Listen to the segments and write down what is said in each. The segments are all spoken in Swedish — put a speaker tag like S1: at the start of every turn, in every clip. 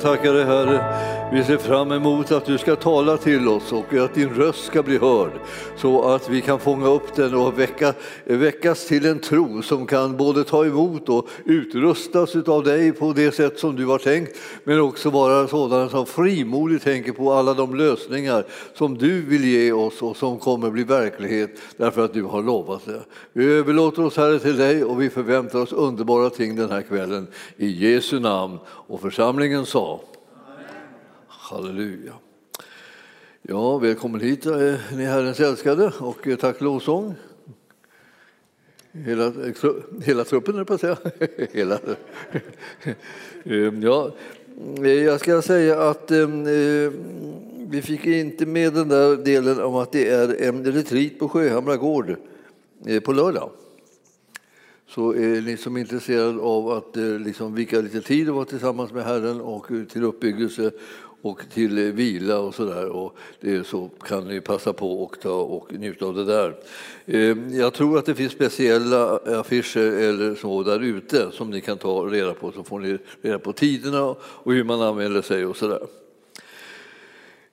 S1: tackar dig Herre. Vi ser fram emot att du ska tala till oss och att din röst ska bli hörd så att vi kan fånga upp den och väcka, väckas till en tro som kan både ta emot och utrustas av dig på det sätt som du har tänkt men också vara sådana som frimodigt tänker på alla de lösningar som du vill ge oss och som kommer bli verklighet därför att du har lovat det. Vi överlåter oss Herre till dig och vi förväntar oss underbara ting den här kvällen. I Jesu namn. Och församlingen sa Halleluja. Ja, välkommen hit eh, ni Herrens älskade och eh, tack lovsång. Hela, eh, hela truppen, är på att säga. hela. Ehm, ja, jag ska säga att ehm, vi fick inte med den där delen om att det är en retreat på Sjöhamra gård på lördag. Så är ni som är intresserade av att liksom vika lite tid och vara tillsammans med Herren och till uppbyggelse och till vila och så där. Och det så kan ni passa på och ta och njuta av det där. Eh, jag tror att det finns speciella affischer eller så där ute som ni kan ta reda på så får ni reda på tiderna och hur man använder sig och så där.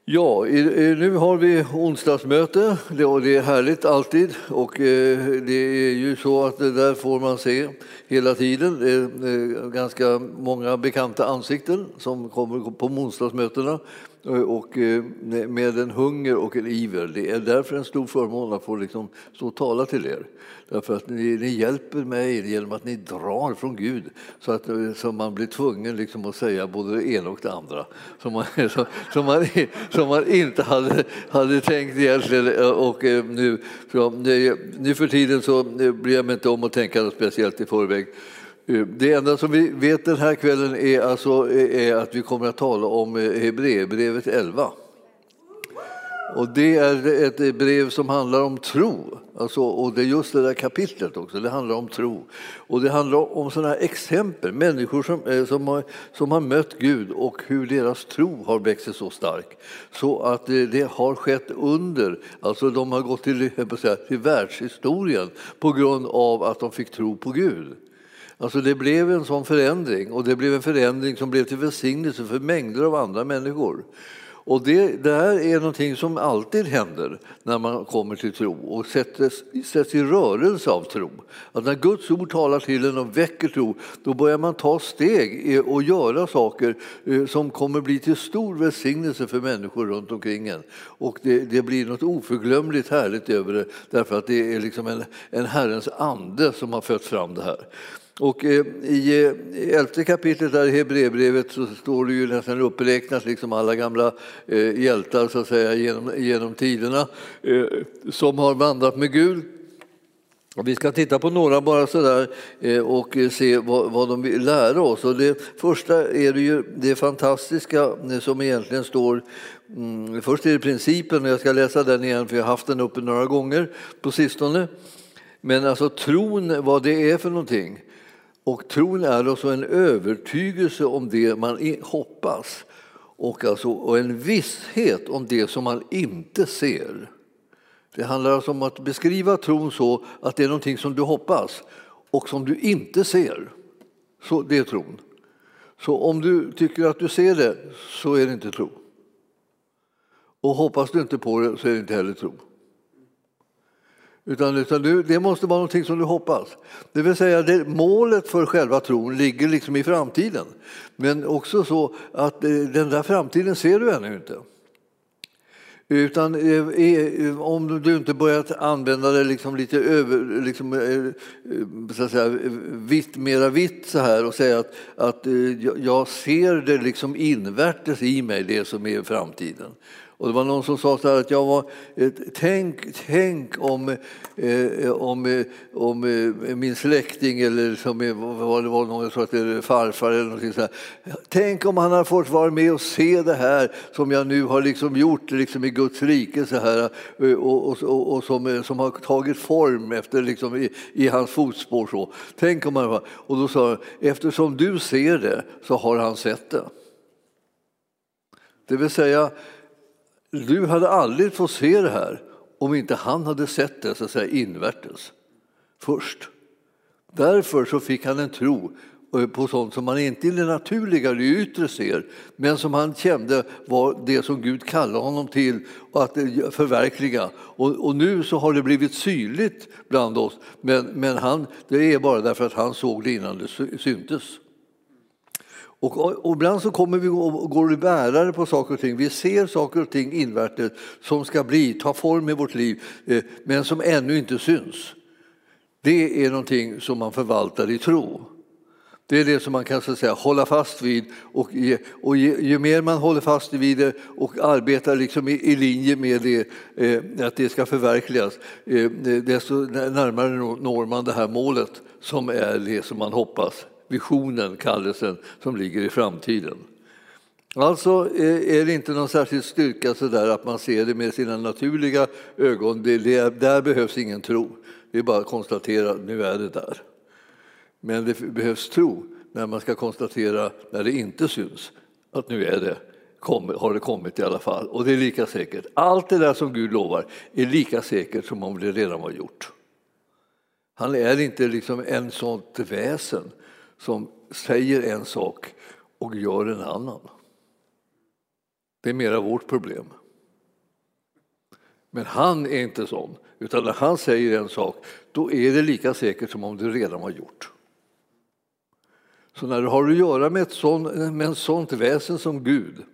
S1: Ja, nu har vi onsdagsmöte. Och det är härligt alltid. Och eh, det är ju så att det där får man se hela tiden. Det är eh, ganska många bekanta ansikten som kommer på onsdagsmötena. Eh, och eh, med en hunger och en iver. Det är därför en stor förmån att få liksom stå och tala till er. Därför att ni, ni hjälper mig genom att ni drar från Gud så att eh, så man blir tvungen liksom att säga både det ena och det andra som man, som, som man, som man inte hade, hade tänkt egentligen. Och nu, så, nu för tiden så bryr jag mig inte om att tänka speciellt i förväg. Eh, det enda som vi vet den här kvällen är, alltså, eh, är att vi kommer att tala om eh, Hebreerbrevet 11. Och det är ett brev som handlar om tro. Alltså, och det är just det där kapitlet också, det handlar om tro. Och det handlar om sådana exempel, människor som, som, har, som har mött Gud och hur deras tro har växt sig så stark. Så att det, har skett under, alltså de har gått till, till världshistorien på grund av att de fick tro på Gud. Alltså det blev en sån förändring och det blev en förändring som blev till välsignelse för mängder av andra människor. Och det, det här är någonting som alltid händer när man kommer till tro och sätts, sätts i rörelse av tro. Att när Guds ord talar till en och väcker tro, då börjar man ta steg och göra saker eh, som kommer bli till stor välsignelse för människor runt omkring en. Och det, det blir något oförglömligt härligt över det, därför att det är liksom en, en Herrens ande som har fött fram det här. Och eh, eh, i elfte kapitlet i Hebreerbrevet så står det ju nästan uppräknat liksom alla gamla eh, hjältar så att säga, genom, genom tiderna som har vandrat med Gud. Och vi ska titta på några bara sådär och se vad, vad de vill lära oss. Och det första är det ju det fantastiska som egentligen står mm, Först är det principen, och jag ska läsa den igen för jag har haft den uppe några gånger på sistone. Men alltså tron, vad det är för någonting. Och tron är alltså en övertygelse om det man hoppas och, alltså, och en visshet om det som man inte ser. Det handlar alltså om att beskriva tron så att det är någonting som du hoppas och som du inte ser. Så Det är tron. Så om du tycker att du ser det så är det inte tro. Och hoppas du inte på det så är det inte heller tro. Utan, utan du, det måste vara någonting som du hoppas. Det vill säga det, målet för själva tron ligger liksom i framtiden. Men också så att eh, den där framtiden ser du ännu inte. Utan eh, eh om du inte börjat använda det liksom lite över, liksom, eh, eh, så att säga, vitt, mera vitt så här och säga att, att eh, jag ser det liksom invärtes i mig, det som är framtiden. Och det var någon som sa så här att jag var, eh, tänk, tänk om, eh, om, eh, om eh, min släkting eller som eh, vad det var, någon, jag tror att det är farfar eller någonting så här. Tänk om han hade fått vara med och se det här som jag nu har liksom gjort liksom i Guds rike så här eh, och, och, och, och som, som har tagit form efter liksom i, i hans fotspår. Så. Tänk om han, och då sa han, eftersom du ser det så har han sett det. Det vill säga, du hade aldrig fått se det här om inte han hade sett det så att säga, invärtes först. Därför så fick han en tro eh, på sånt som man inte i det naturliga, det yttre ser, men som han kände var det som Gud kallade honom till att eh, förverkliga. Och, och nu så har det blivit synligt bland oss, men, men han, det är bara därför att han såg det innan det syntes. Och, och, ibland så kommer vi och går och bärare på saker och ting. Vi ser saker och ting invärtes som ska bli, ta form i vårt liv, eh, men som ännu inte syns. Det är någonting som man förvaltar i tro. Det är det som man kan så säga, hålla fast vid och, ge, och ge, ju mer man håller fast vid det och arbetar liksom i, i linje med det, eh, att det ska förverkligas, eh, desto närmare når man det här målet som är det som man hoppas, visionen, kallelsen som ligger i framtiden. Alltså eh, är det inte någon särskild styrka så där att man ser det med sina naturliga ögon. Det, det, där behövs ingen tro. Det är bara att konstatera att nu är det där. Men det behövs tro när man ska konstatera, när det inte syns, att nu är det, har det kommit i alla fall. Och det är lika säkert. Allt det där som Gud lovar är lika säkert som om det redan var gjort. Han är inte liksom en sånt väsen som säger en sak och gör en annan. Det är mera vårt problem. Men han är inte sån, utan när han säger en sak, då är det lika säkert som om det redan var gjort. Så när du har att göra med ett sånt, med ett sånt väsen som Gud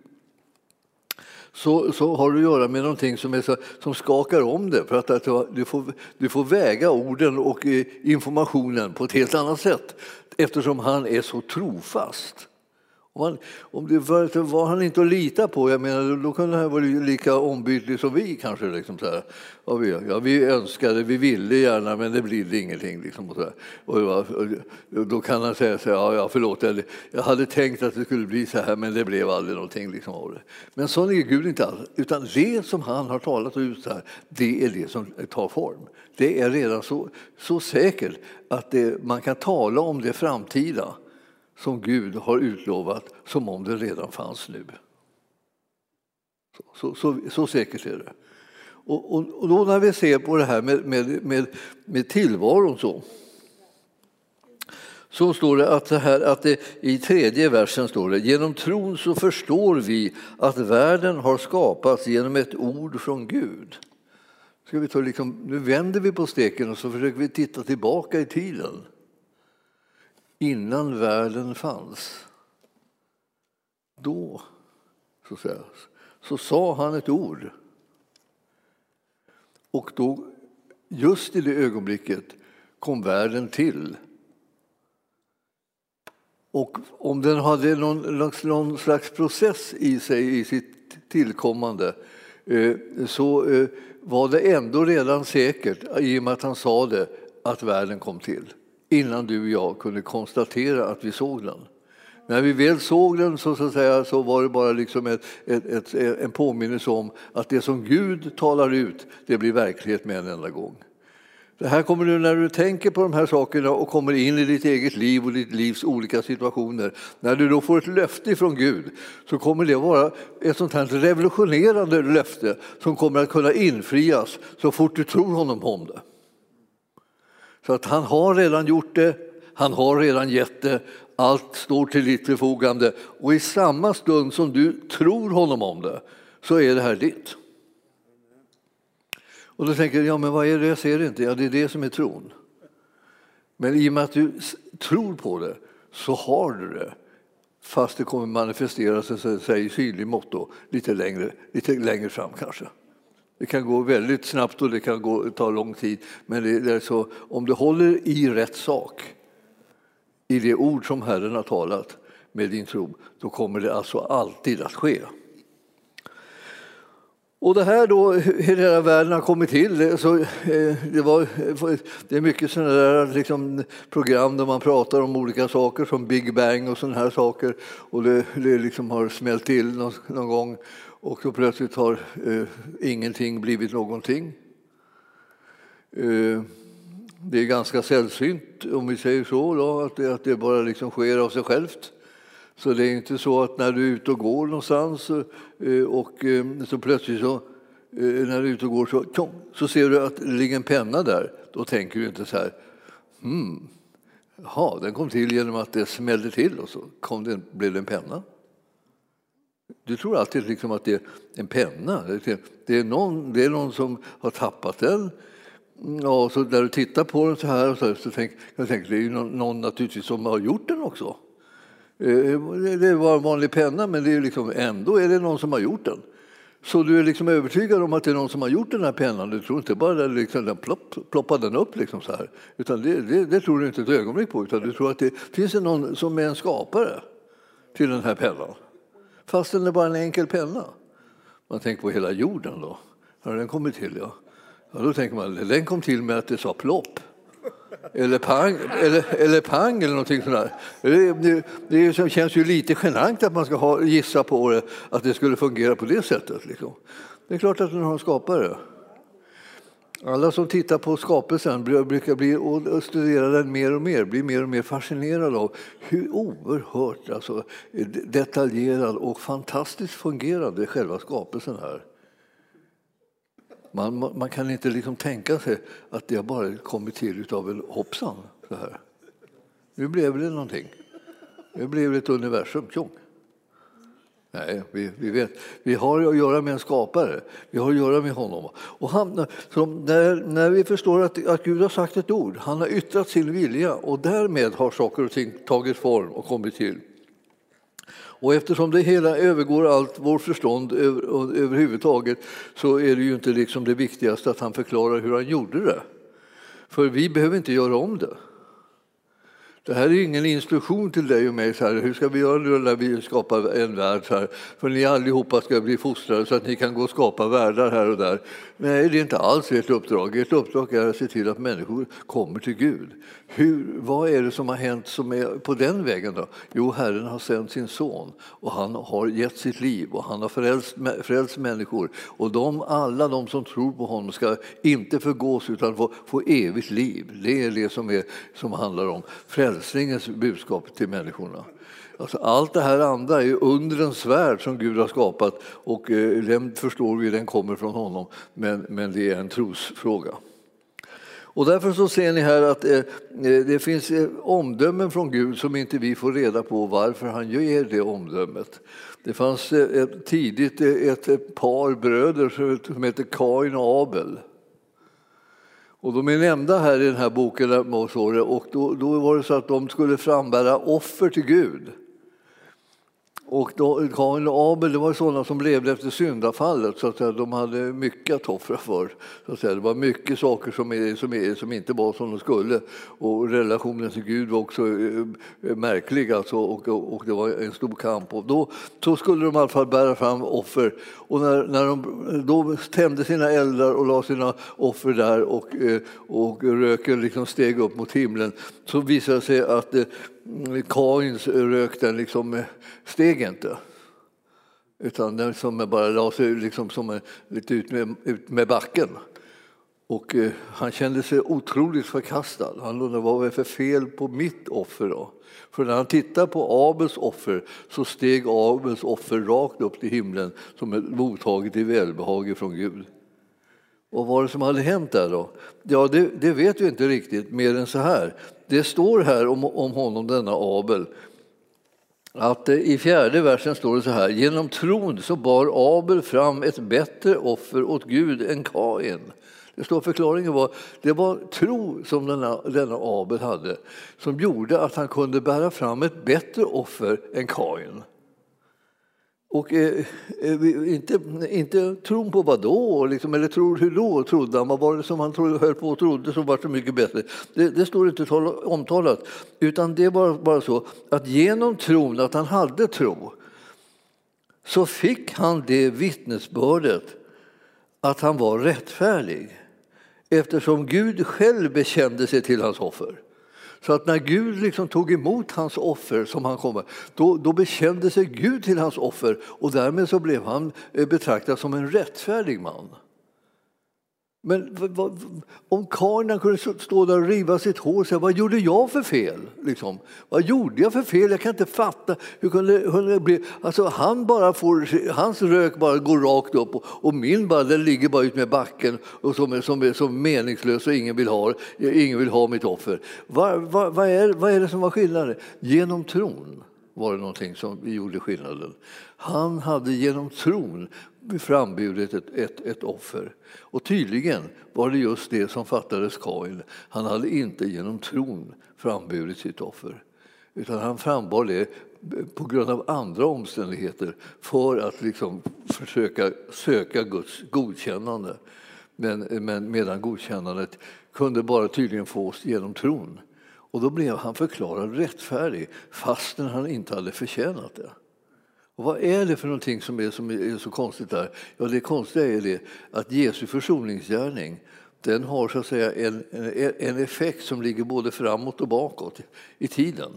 S1: så, så har du att göra med någonting som, är så, som skakar om det. För att, att du, får, du får väga orden och eh, informationen på ett helt annat sätt eftersom han är så trofast. Om, han, om det var, var, han inte att lita på, jag menar, då kunde han vara lika ombytlig som vi kanske. Liksom, så här. Ja, vi, ja, vi önskade, vi ville gärna, men det blir ingenting. Liksom, och så och, och, och, då kan han säga så här, ja, ja, förlåt, jag, jag hade tänkt att det skulle bli så här, men det blev aldrig någonting. Liksom, av det. Men så är Gud inte alls, utan det som han har talat ut här, det är det som tar form. Det är redan så, så säkert att det, man kan tala om det framtida som Gud har utlovat som om det redan fanns nu. Så, så, så, så säkert är det. Och, och, och, då när vi ser på det här med, med, med, med tillvaron så så står det att, det här, att det, i tredje versen står det genom tron så förstår vi att världen har skapats genom ett ord från Gud. Ska vi ta liksom, nu vänder vi på steken och så försöker vi titta tillbaka i tiden innan världen fanns. Då, så, säga, så sa han ett ord. Och då, just i det ögonblicket, kom världen till. Och om den hade någon, någon slags process i sig i sitt tillkommande eh, så eh, var det ändå redan säkert, i och med att han sa det, att världen kom till innan du och jag kunde konstatera att vi såg den. När vi väl såg den så, så, säga, så var det bara liksom ett, ett, ett, en påminnelse om att det som Gud talar ut, det blir verklighet med en enda gång. Det här kommer du när du tänker på de här sakerna och kommer in i ditt eget liv och ditt livs olika situationer. När du då får ett löfte från Gud så kommer det vara ett sånt här revolutionerande löfte som kommer att kunna infrias så fort du tror honom om det. För att han har redan gjort det, han har redan gett det, allt står till ditt förfogande och i samma stund som du tror honom om det så är det här ditt. Och då tänker jag, ja men vad är det jag ser inte? Ja det är det som är tron. Men i och med att du tror på det så har du det fast det kommer manifestera sig i synlig mått lite längre, lite längre fram kanske. Det kan gå väldigt snabbt och det kan gå, ta lång tid. Men det är så, om du håller i rätt sak, i det ord som Herren har talat med din tro, då kommer det alltså alltid att ske. Och det här då, hur hela världen har kommit till, så, eh, det, var, det är mycket sådana där liksom, program där man pratar om olika saker som Big Bang och sådana här saker. Och det, det liksom har smällt till någon, någon gång och så plötsligt har eh, ingenting blivit någonting. Eh, det är ganska sällsynt, om vi säger så, då, att, det, att det bara liksom sker av sig självt. Så det är inte så att när du är ute och går någonstans eh, och eh, så plötsligt så, eh, när du är ute och går så, tjong, så ser du att det ligger en penna där. Då tänker du inte så här, hmm, Jaha, den kom till genom att det smällde till och så kom det, blev det en penna. Du tror alltid liksom att det är en penna. Det är någon, det är någon som har tappat den. Mm, ja, så när du tittar på den så här så, här, så tänk, jag tänker det är ju någon, någon naturligtvis som har gjort den också. Eh, det var en vanlig penna, men det är liksom, ändå är det någon som har gjort den. Så du är liksom övertygad om att det är någon som har gjort den här pennan. Du tror inte bara att liksom, den plopp, ploppar den upp liksom så här. Utan det, det, det, tror du inte ett ögonblick på. Utan du tror att det finns det någon som är en skapare till den här pennan. Fastän det bara är bara en enkel penna. Man tänker på hela jorden då. Har den kommit till? Ja. ja. Då tänker man den kom till med att det sa plopp. Eller pang, eller, eller pang eller någonting sånt Det, det, det, känns ju lite genant att man ska ha, gissa på det, att det skulle fungera på det sättet. Liksom. Det är klart att den har en skapare. Alla som tittar på skapelsen brukar bli, och studera den mer och mer, blir mer och mer fascinerade av hur oerhört alltså, detaljerad och fantastiskt fungerande själva skapelsen är. Man, man kan inte liksom tänka sig att det bara kommit till av en hoppsan. Så här. Nu blev det någonting. Nu blev det ett universum. Tjong. Nej, vi, vi, vet. Vi har att göra med en skapare. Vi har att göra med honom. Och han, när, när vi förstår att, att Gud har sagt ett ord, han har yttrat sin vilja och därmed har saker och ting tagit form och kommit till. Och eftersom det hela övergår allt vårt förstånd över, överhuvudtaget så är det ju inte liksom det viktigaste att han förklarar hur han gjorde det. För vi behöver inte göra om det. Det här är ingen instruktion till dig och mig. Så här, hur ska vi göra nu när vi skapar en värld? Så här, för ni allihopa ska bli fostrade så att ni kan gå och skapa världar här och där. Nej, det är inte alls ert uppdrag. Ert uppdrag är att se till att människor kommer till Gud. Hur, vad är det som har hänt som är på den vägen? då? Jo, Herren har sänt sin son och han har gett sitt liv och han har frälst, frälst människor. Och de, alla de som tror på honom ska inte förgås utan få, få evigt liv. Det är det som, är, som handlar om frälsning frälsningens budskap till människorna. Alltså allt det här andra är undrens värld som Gud har skapat och eh, den förstår vi, den kommer från honom. Men, men det är en trosfråga. Och därför så ser ni här att eh, eh, det finns omdömen från Gud som inte vi får reda på varför han ger det omdömet. Det fanns ett, tidigt ett par bröder som hette Kain och Abel. Och de är nämnda här i den här boken och då, då var det så att de skulle frambära offer till Gud. Och då, Kain och Abel det var sådana som levde efter syndafallet så att säga, de hade mycket att offra för. Så att säga. Det var mycket saker som, är, som, är, som inte var som de skulle. Och relationen till Gud var också eh, eh, märklig alltså, och, och, och, det var en stor kamp. Och då så skulle de i alla fall bära fram offer. Och när, när de då tände sina eldar och la sina offer där och, eh, och röken liksom steg upp mot himlen så visade det sig att eh, Kains rök den liksom eh, steg inte. Utan den som bara la sig liksom som lite ut med, ut med backen. Och eh, han kände sig otroligt förkastad. Han undrade vad var det för fel på mitt offer. Då? För när han tittade på Abels offer så steg Abels offer rakt upp till himlen som ett mottaget i välbehag från Gud. Och vad var det som hade hänt där då? Ja, det, det, vet vi inte riktigt mer än så här. Det står här om, om honom, denna Abel, att eh, i fjärde versen står det så här. Genom tron så bar Abel fram ett bättre offer åt Gud än Kain. Det står förklaringen var det var tro som denna, denna Abel hade som gjorde att han kunde bära fram ett bättre offer än Kain. Och eh, eh inte, inte tron på vad då, liksom, eller tror hur då trodde han, vad var det som han trodde, höll på och trodde som var så mycket bättre? Det, det står inte omtalat, utan det var bara så att genom tron, att han hade tro, så fick han det vittnesbördet att han var rättfärdig eftersom Gud själv bekände sig till hans offer. Så att när Gud liksom tog emot hans offer, som han kom då, då bekände sig Gud till hans offer och därmed så blev han eh, betraktad som en rättfärdig man. Men vad, vad, om karln kunde stå där och riva sitt hår och säga vad gjorde jag för fel? Liksom. Vad gjorde jag för fel? Jag kan inte fatta. Hur kunde, hur det bli? Alltså, han bara får, hans rök bara går rakt upp och, och min bara, den ligger bara ut med backen och som, som, som meningslös och ingen vill ha, ingen vill ha mitt offer. Vad, vad, vad, är, vad är det som var skillnaden? Genom tron var det någonting som gjorde skillnaden. Han hade genom tron frambjudit ett, ett, ett offer. Och tydligen var det just det som fattades Kain. Han hade inte genom tron frambjudit sitt offer. Utan han frambar det på grund av andra omständigheter för att liksom försöka söka Guds godkännande. Men, men medan godkännandet kunde bara tydligen fås genom tron. Och då blev han förklarad rättfärdig fastän han inte hade förtjänat det. Och vad är det för någonting som är, som är så konstigt där? Ja, det konstiga är det att Jesu försoningsgärning den har så att säga en, en effekt som ligger både framåt och bakåt i tiden.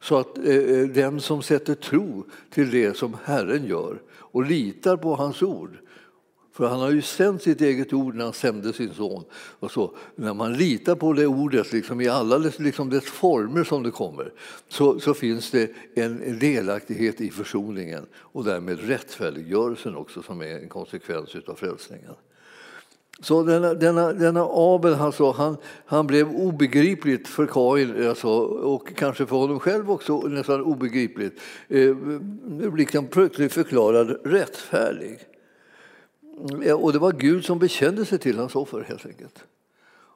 S1: Så att eh, eh, den som sätter tro till det som Herren gör och litar på hans ord för han har ju sänt sitt eget ord när han sände sin son. Och så, när man litar på det ordet liksom, i alla dess, liksom dess former som det kommer så, så finns det en delaktighet i försoningen och därmed rättfärdiggörelsen också som är en konsekvens av frälsningen. Så denna, denna, denna Abel alltså, han, han blev obegripligt för Kain alltså, och kanske för honom själv också nästan obegripligt. Eh, liksom plötsligt förklarad rättfärdig. Mm, och det var Gud som bekände sig till hans offer helt enkelt.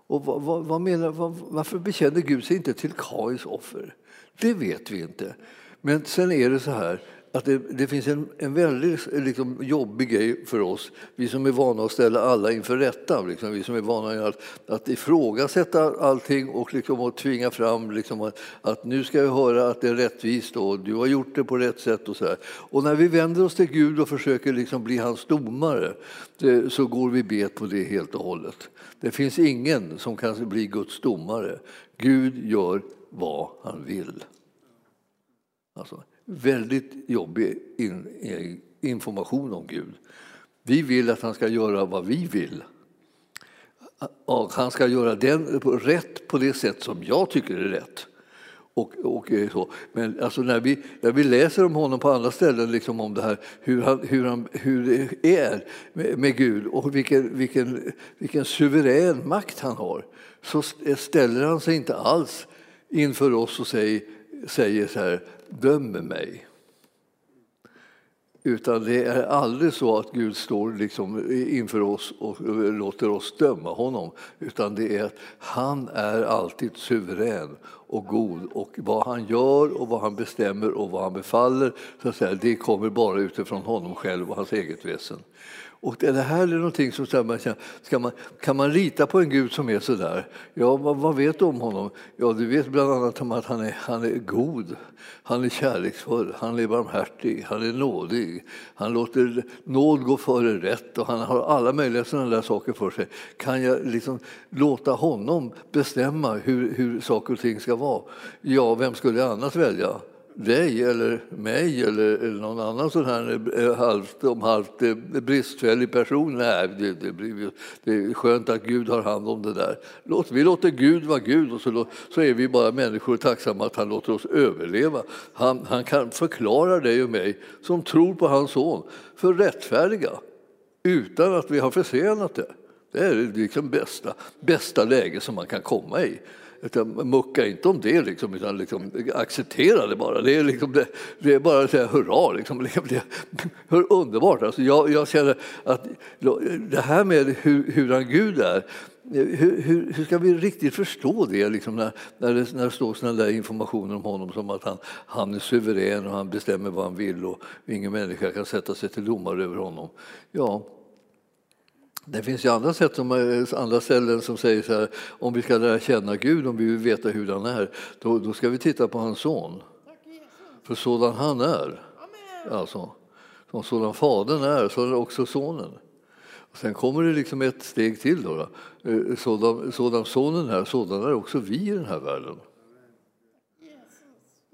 S1: Och vad, vad, vad menar, vad, varför bekände Gud sig inte till Kains offer? Det vet vi inte. Men sen är det så här att det, det finns en, en väldigt liksom, jobbig grej för oss, vi som är vana att ställa alla inför rätta, liksom, vi som är vana att, att ifrågasätta allting och, liksom, att tvinga fram liksom, att, att, nu ska vi höra att det är rättvist och du har gjort det på rätt sätt. Och, så här. och när vi vänder oss till Gud och försöker liksom, bli hans domare det, så går vi bet på det helt och hållet. Det finns ingen som kan bli Guds domare. Gud gör vad han vill. Alltså, väldigt jobbig in, eh, information om Gud. Vi vill att han ska göra vad vi vill. Och han ska göra den rätt på det sätt som jag tycker är rätt. Och, och eh, så. Men alltså när, vi, när vi läser om honom på andra ställen, liksom om det här, hur, han, hur, han, hur det är med, med Gud och vilken, vilken, vilken suverän makt han har, så ställer han sig inte alls inför oss och säger, säger så här, dömer mig. Utan det är aldrig så att Gud står liksom inför oss och låter oss döma honom. Utan det är att han är alltid suverän och god. Och vad han gör och vad han bestämmer och vad han befaller, så att säga, det kommer bara utifrån honom själv och hans eget väsen. Och det här är någonting som man ska man, kan man lita på en Gud som är så där? Ja, vad, vad, vet du om honom? Ja, du vet bland annat om att han är, han är god, han är kärleksfull, han är barmhärtig, han är nådig, han låter nåd gå före rätt och han har alla möjliga sådana där saker för sig. Kan jag liksom låta honom bestämma hur, hur saker och ting ska vara? Ja, vem skulle jag annars välja? Dig eller mig eller, eller någon annan sån här eh, halvt om halvt eh, bristfällig person. Nej, det, det, blir, det är skönt att Gud har hand om det där. Låt, vi låter Gud vara Gud och så, så är vi bara människor tacksamma att han låter oss överleva. Han, han kan förklara dig och mig som tror på hans son för rättfärdiga utan att vi har försenat det. Det är liksom bästa, bästa läge som man kan komma i. Utan mucka inte om det, liksom, utan liksom, acceptera det bara. Det är, liksom, det, det är bara att säga hurra. Liksom. Det, hur underbart! Alltså, jag, jag känner att det här med hur, hur han Gud är hur, hur, hur, ska vi riktigt förstå det, liksom, när, när, det, när det står sådana där informationer om honom som att han, han är suverän och han bestämmer vad han vill och ingen människa kan sätta sig till domare över honom? Ja, det finns ju andra, sätt som, eh, andra ställen som säger så här, om vi ska lära känna Gud, om vi vill veta hur han är, då, då ska vi titta på hans son. För sådan han är, alltså, som sådan fadern är, så är också sonen. Och sen kommer det liksom ett steg till. Då, då. Eh, sådan, sådan sonen är, sådan är också vi i den här världen.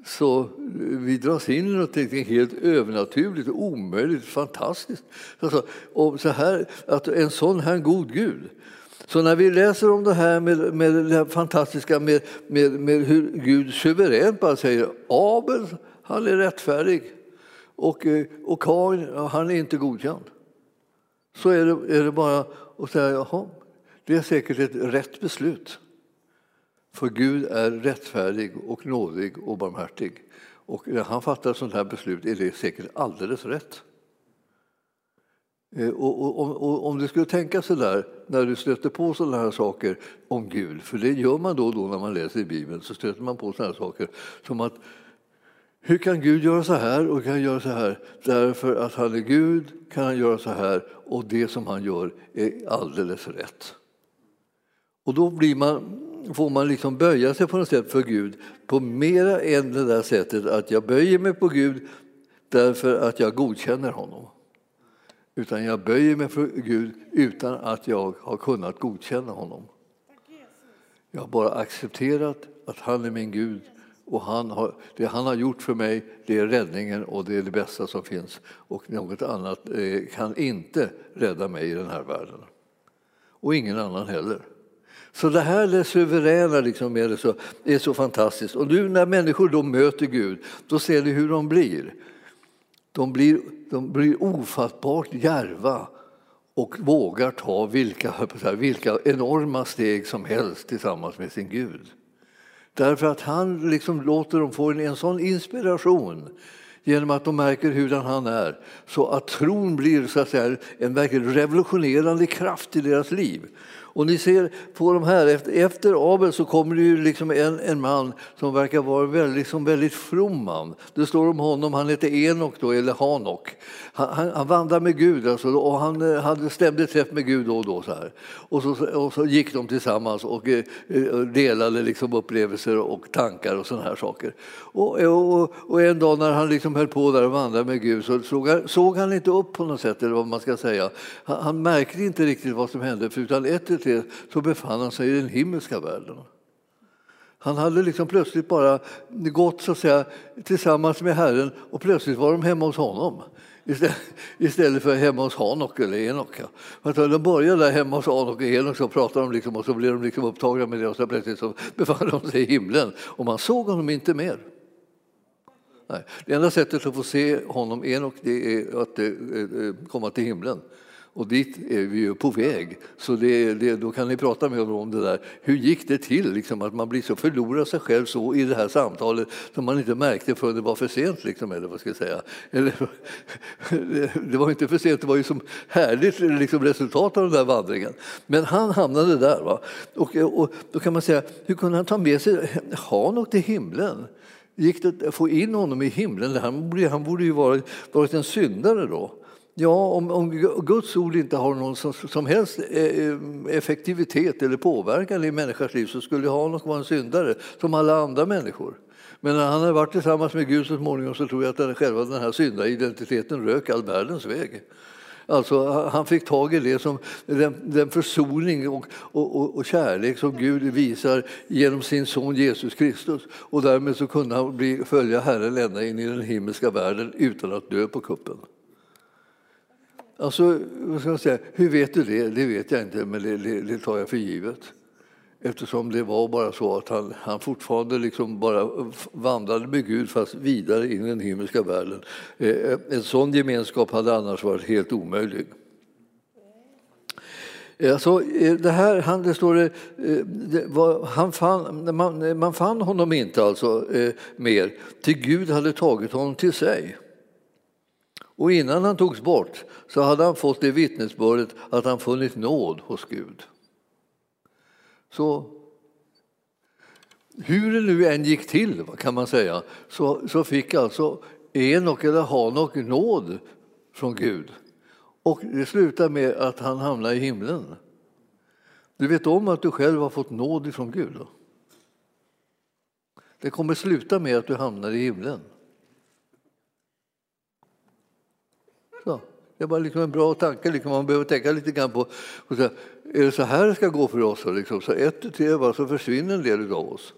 S1: Så vi dras in i något helt övernaturligt, omöjligt, fantastiskt. Alltså, och så här, att en sån här god Gud. Så när vi läser om det här med, med det fantastiska med, med, med hur Gud suveränt bara säger Abel, han är rättfärdig och, eh, och Kain, han är inte godkänd. Så är det, är det bara att säga jaha, det är säkert ett rätt beslut. För Gud är rättfärdig och nådig och barmhärtig. Och när han fattar ett sådant här beslut är det säkert alldeles rätt. Eh, och, och, och, om du skulle tänka så där när du stöter på sådana här saker om Gud, för det gör man då och då när man läser i Bibeln, så stöter man på sådana här saker som att hur kan Gud göra så här och kan göra så här? Därför att han är Gud kan han göra så här och det som han gör är alldeles rätt. Och då blir man får man liksom böja sig på något sätt för Gud på mera än det där sättet att jag böjer mig på Gud därför att jag godkänner honom. Utan jag böjer mig för Gud utan att jag har kunnat godkänna honom. Jag har bara accepterat att han är min Gud och han har, det han har gjort för mig det är räddningen och det är det bästa som finns. Och något annat eh, kan inte rädda mig i den här världen. Och ingen annan heller. Så det här det suveräna liksom är, det så, är så fantastiskt. Och nu när människor då möter Gud, då ser ni hur de blir. De blir, de blir ofattbart järva och vågar ta vilka, vilka enorma steg som helst tillsammans med sin Gud. Därför att han liksom låter dem få en, en sån inspiration genom att de märker hurdan han är så att tron blir så att säga, en verkligen revolutionerande kraft i deras liv. Och ni ser på de här, efter, Abel så kommer det ju liksom en, en man som verkar vara väldigt, liksom väldigt from man. Det står om honom, han heter Enok då, eller Hanok. Han, han, han vandrar med Gud alltså, och han eh, hade ständigt träff med Gud då och då. Så här. Och, så, och så gick de tillsammans och eh, eh delade liksom upplevelser och tankar och sådana här saker. Och, och, och, en dag när han liksom höll på där och vandrade med Gud så såg han, såg han inte upp på något sätt, eller vad man ska säga. Han, han märkte inte riktigt vad som hände, för utan ett det så befann han sig i den himmelska världen. Han hade liksom plötsligt bara gått så att säga, tillsammans med Herren och plötsligt var de hemma hos honom istället för hemma hos Hanok eller Enok. De började där hemma hos Hanok och Enok så pratade de liksom, och så blev de liksom upptagna med det och så plötsligt så befann de sig i himlen och man såg honom inte mer. Nej. Det enda sättet att få se honom, Enok, det är att eh, eh, komma till himlen. Och dit är vi ju på väg. Så det, det, då kan ni prata med honom om det där. Hur gick det till liksom, att man blir så förlorar sig själv så i det här samtalet som man inte märkte förrän det var för sent? Liksom, eller vad ska jag säga? Eller, det var inte för sent, det var ju som härligt liksom, resultat av den där vandringen. Men han hamnade där. Va? Och, och då kan man säga, hur kunde han ta med sig Hanok till himlen? Gick det att få in honom i himlen? Han borde, han borde ju varit, varit en syndare då. Ja, om, om Guds ord inte har någon som, som helst eh, eh, effektivitet eller påverkan i människans liv så skulle Hanok vara en syndare som alla andra människor. Men när han har varit tillsammans med Gud så småningom så tror jag att den, själva den här syndaridentiteten rök all världens väg. Alltså, han fick tag i det som den, den försoning och, och, och, kärlek som Gud visar genom sin son Jesus Kristus. Och därmed så kunde han bli, följa Herren ända in i den himmelska världen utan att dö på kuppen. Alltså, vad ska jag säga, hur vet du det? Det vet jag inte, men det, det, det tar jag för givet. Eftersom det var bara så att han, han fortfarande liksom bara vandrade med Gud fast vidare in i den himmelska världen. Eh, en sån gemenskap hade annars varit helt omöjlig. Eh, alltså, eh, det här, han, det står det, det var, han fann, man, man fann honom inte alltså mer, till Gud hade tagit honom till sig. Och innan han togs bort så hade han fått det vittnesbördet att han funnit nåd hos Gud. Så hur det nu än gick till, kan man säga, så, så fick alltså Enok eller Hanok nåd från Gud. Och det slutar med att han hamnar i himlen. Du vet om att du själv har fått nåd ifrån Gud? Då? Det kommer sluta med att du hamnar i himlen. Så. Det är bara liksom en bra tanke. Liksom. Man behöver tänka lite grann på och säga, är det så här det ska gå för oss? Liksom? Så ett tu tre så försvinner en del av oss.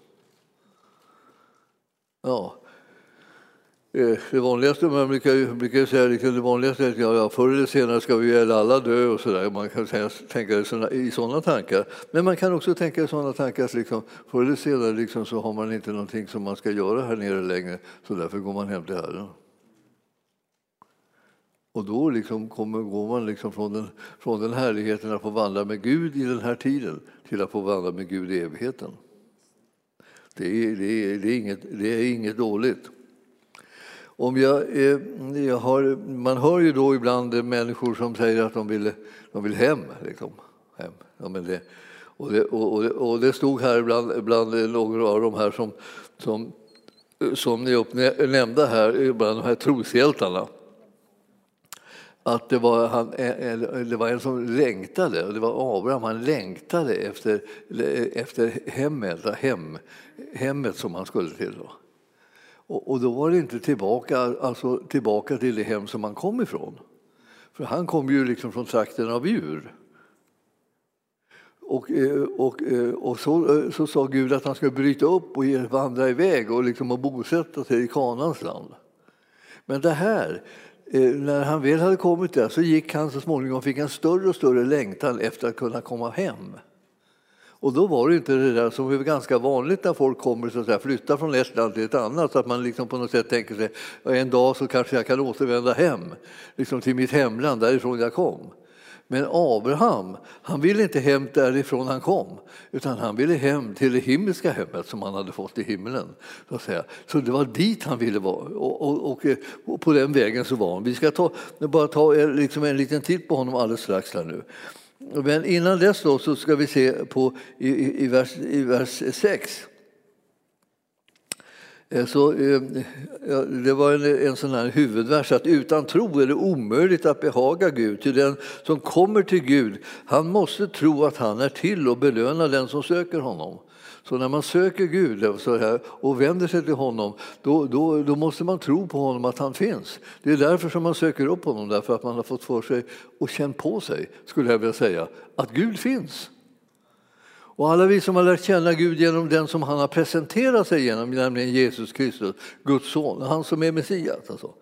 S1: Ja, eh, det vanligaste man brukar, brukar säga liksom det vanligaste är att ja, förr eller senare ska vi väl alla dö och sådär. Man kan tänka i sådana tankar. Men man kan också tänka i sådana tankar att liksom, förr eller senare liksom, så har man inte någonting som man ska göra här nere längre så därför går man hem till Herren. Och då liksom kommer, går man liksom från, den, från den härligheten att få vandra med Gud i den här tiden till att få vandra med Gud i evigheten. Det är, det är, det är, inget, det är inget dåligt. Om jag, eh, jag har, man hör ju då ibland människor som säger att de vill, de vill hem. Liksom. hem. Ja, men det, och, det, och, det, och det stod här bland, bland några av de här som, som, som ni nämnde här, bland de här troshjältarna att det var, han, eh, eh, det var en som längtade, och det var Abraham, han längtade efter, eh, efter hemmet, hem, hemmet som han skulle till. Då. Och, och, då var det inte tillbaka, alltså tillbaka till det hem som han kom ifrån. För han kom ju liksom från trakten av djur. Och, och, och så, så sa Gud att han skulle bryta upp och vandra iväg och, liksom och bosätta sig i Kanans land. Men det här, Eh, när han väl hade kommit där så gick han så småningom fick en större och större längtan efter att kunna komma hem. Och då var det inte det där som är ganska vanligt när folk kommer så att säga, flyttar från ett land till ett annat, så att man liksom på något sätt tänker sig en dag så kanske jag kan återvända hem, liksom till mitt hemland därifrån jag kom. Men Abraham, han ville inte hem därifrån han kom, utan han ville hem till det himmelska hemmet som han hade fått i himlen. Så, att säga. så det var dit han ville vara och, och, och, och på den vägen så var han. Vi ska ta, bara ta liksom en liten titt på honom alldeles strax här nu. Men innan dess då så ska vi se på i, i, i vers, i vers 6. Eh, så, eh, det var en, en sån här huvudvers att utan tro är det omöjligt att behaga Gud. Till den som kommer till Gud, han måste tro att han är till och belöna den som söker honom. Så när man söker Gud eh, så här, och vänder sig till honom, då, då, då måste man tro på honom att han finns. Det är därför som man söker upp honom, därför att man har fått för sig och känt på sig, skulle jag vilja säga, att Gud finns. Och alla vi som har lärt känna Gud genom den som han har presenterat sig genom, nämligen Jesus Kristus, Guds son, han som är Messias. Alltså.